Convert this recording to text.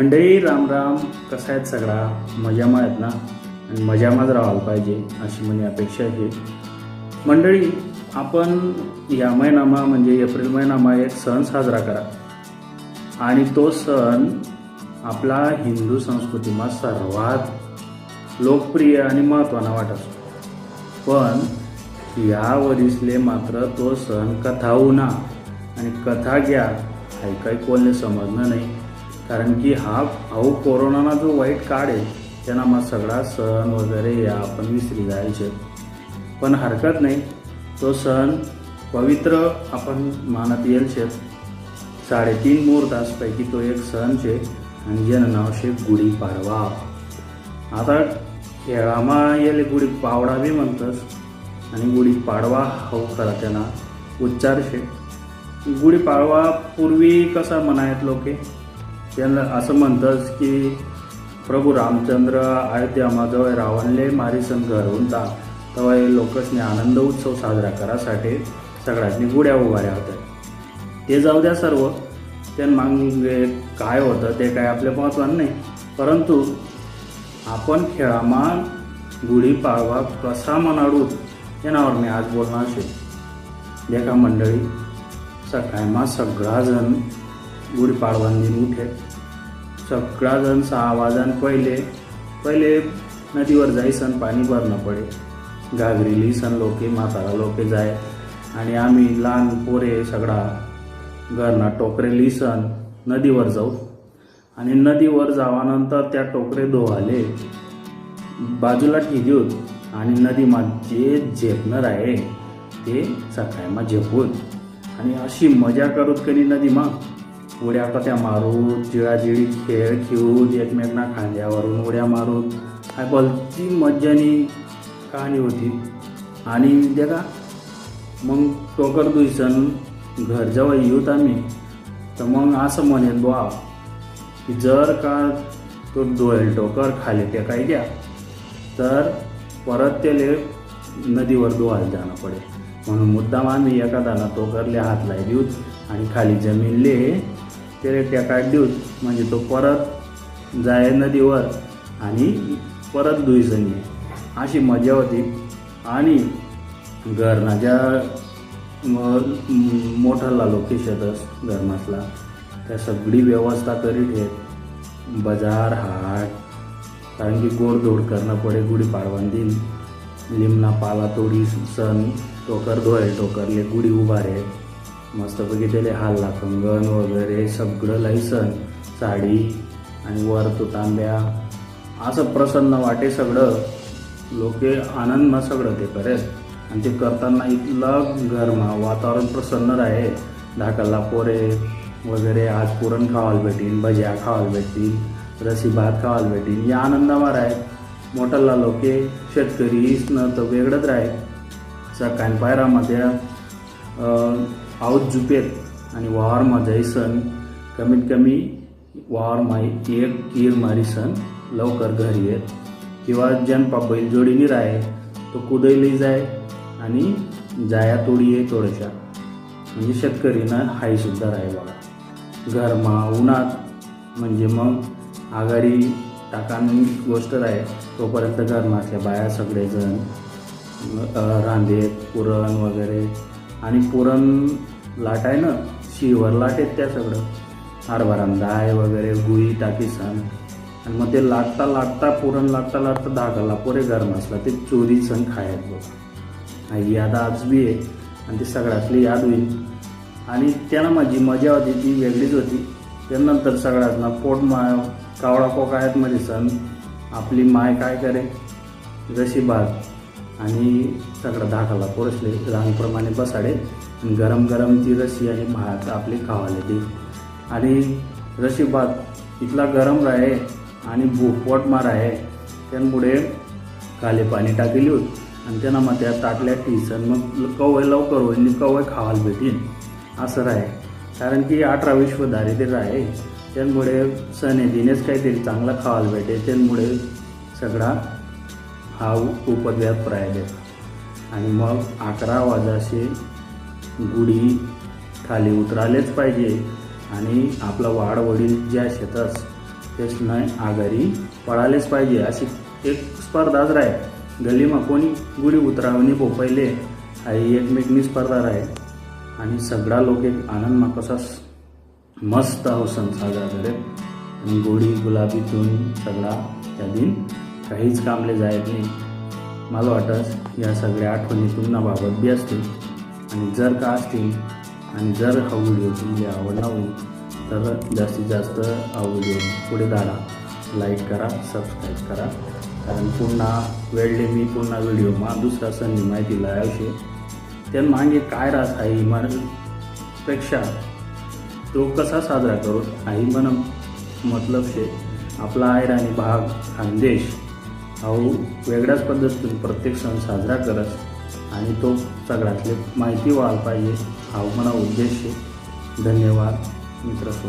मंडळी राम राम. कसा आहेत सगळा? मजामा आहेत ना? आणि मजामाच राहायला पाहिजे अशी म्हणजे अपेक्षा आहे. मंडळी आपण या महिनामा म्हणजे एप्रिल महिनामा एक सण साजरा करा. आणि तो सण आपला हिंदू संस्कृतीमा सर्वात लोकप्रिय आणि महत्त्वाना वाटत पण या वरीसले मात्र तो सण कथा उना आणि कथा घ्या ऐकाय काही कोणले समजणं नाही. कारण की हा अहो कोरोनाना जो वाईट काळ आहे त्यांना मग सगळा सण वगैरे या आपण विसरी जायचे. पण हरकत नाही. तो सण पवित्र आपण मानत येईल शे साडेतीन मुहूर्तासपैकी तो एक सण शे आणि ज्यानं नाव शे गुढीपाडवा आता खेळामा येले गुढी पावडा बी म्हणतस आणि गुढी पाडवा हो खरा त्यांना उच्चार शे. गुढी पाडवा पूर्वी कसा मनायत लोके? त्यांना असं म्हणतस की प्रभू रामचंद्र अयोध्या जवळ रावणले मारिसन घर जा तेव्हा हे लोकसने आनंद उत्सव साजरा करासाठी सगळ्यांनी गुड्या उभाऱ्या होत्या. ते जाऊ द्या सर्व. त्यांना मागे काय होतं ते काय आपल्या महत्वानं नाही. परंतु आपण खेळामा गुढीपाडवा कसा मनाडू यावर मी आज बोलणार शे देखा मंडळी सकाळमा सगळा जण गुढीपाडवान दिन उठे सगळा जण सहा वाजान पहिले पहिले नदीवर जाईसन पाणी भरणं पडे. घागरी सन लोके म्हातारा लोके जाय. आणि आम्ही लहान पोरे सगळा घरना टोकरे लिसन नदीवर जाऊ. आणि नदीवर जावानंतर त्या टोकरे धुवाले. बाजूला ठेवून आणि नदीमा जे झेपणार आहे. ते सकाळमा झेपून आणि अशी मजा करूत कधी नदीमा? उड्या कशा मारू चिळाचिळी खेळ खेळून एकमेकांना खांद्यावरून उड्या मारून काय भलती मज्जानी कहाणी होती. आणि ते का? मग टोकर दुयसन घर जेव्हा येऊत आम्ही. तर मग असं म्हणेल बुवा की जर का तो डोळेल टोकर खाली ते काय घ्या तर परत त्याले नदीवर धुवायला जाणं पडेल. म्हणून मुद्दाम आम्ही एखादाना टोकरले हात लाई देऊत आणि खाली जमीनले त्याला टेकाट देऊन म्हणजे तो परत जाय नदीवर आणि परत धुईसन अशी मजा होती. आणि घरनाच्या मोठाला लोकेशतच धर्मातला त्या सगळी व्यवस्था करीत आहेत. बाजार हाट. कारण की गोडधोड करणं पडे गुढी पाडवान दिन लिमना पाला तोडी सण टोकर धोय टोकरले गुढी उभारे मस्तपैकी त्याला हाल कंगण वगैरे सगळं लायसन साडी आणि वर तो तांब्या. असं प्रसन्न वाटे सगळं. लोके आनंदमा सगळं ते करेल आणि ते करताना इथलं घरमा वातावरण प्रसन्न राहे. धाकल्ला पोरे वगैरे आज पुरण खावायला भेटीन भज्या खावायला भेटतील रसी भात खावायला भेटीन. या आनंदावर आहे. मोठाला लोके शेतकरी न तर वेगळंच राहे. सकाळी पायरामध्ये हाऊस जुपेत आणि वावरमा जायसन कमीत कमी वावरमा एक कीर मारीसन लवकर घरी येत. किंवा ज्यांपा बैलजोडीनी राहे तो कुदयली जाय आणि जाया तोडी ये थोड्याशा म्हणजे शेतकरीनं हाय सुद्धा राहे बघा. घरमा उन्हात म्हणजे मग आघाडी टाकान गोष्ट राहे तोपर्यंत घरमातल्या बाया सगळेजण रांधेत पुरण वगैरे. आणि पुरण लाट आहे ना शिवर लाट आहेत त्या सगळं. हरभरान दाय वगैरे गुळी टाकीसन. आणि मग ते लागता लागता पुरण लागता लागता धागाला पुरे गरम असला ते चोरी सण खायत बघ ही याद आज बी आहे आणि ती सगळ्यातली याद होईल. आणि त्याला माझी मजा होती ती वेगळीच होती. त्यानंतर सगळ्यात ना पोट माय कावळा कोकायत मध्ये सण आपली माय काय करे? जशी भात आणि सगळं धाकाला पोरसले रांगप्रमाणे बसाडे आणि गरम गरम ती रशी आणि भात आपली खावाले ती. आणि रशी भात इथला गरम राहे आणि भूक मार आहे. त्यामुळे काले पाणी टाकली होती. आणि त्यांना मग त्या ताटल्या टीसन मग कवय लवकर होईल कवय खावायला भेटीन. असं राहे. कारण की अठरा विश्व दारिद्र्य आहे त्यामुळे सणे दिनेच काहीतरी चांगला खावायला भेटे. त्यामुळे सगळा हा उपद्व्याप राहिले आणि मग अकरा वाजाशी गुढी खाली उतरालेच पाहिजे. आणि आपला वाडवडील ज्या शेतस तेच नाही आघारी पळालेच पाहिजे. अशी एक स्पर्धाच राहील गल्लीमा कोणी गुढी उतरावणी पहिले आई एकमेकनी स्पर्धा राहील आणि सगळा लोक एक आनंद कसा मस्त हा सण साजरा करेल आणि गोडी गुलाबीतून सगळा त्या दिन काहीच कामले जायत नाही. मला वाटत या सगळ्या आठवणी तुम्हाला बी असतील. आणि जर का असतील आणि जर हा व्हिडिओ तुम्हाला आवडला होईल तर जास्तीत जास्त हा व्हिडिओ पुढे धाडा लाईक करा सबस्क्राईब करा. कारण पुन्हा वेळले मी पुन्हा व्हिडिओ मा दुसरा संधी माहिती लावशे त्या मागे काय राहत आहे पेक्षा तो कसा साजरा करू आई मन मतलब शे आपला आयर आणि भाग खानदेश हा वेगळ्याच पद्धतीतून प्रत्येक सण साजरा करत आणि तो सगळ्यातले माहिती व्हायला पाहिजे हा मला उद्देश आहे. धन्यवाद मित्रसो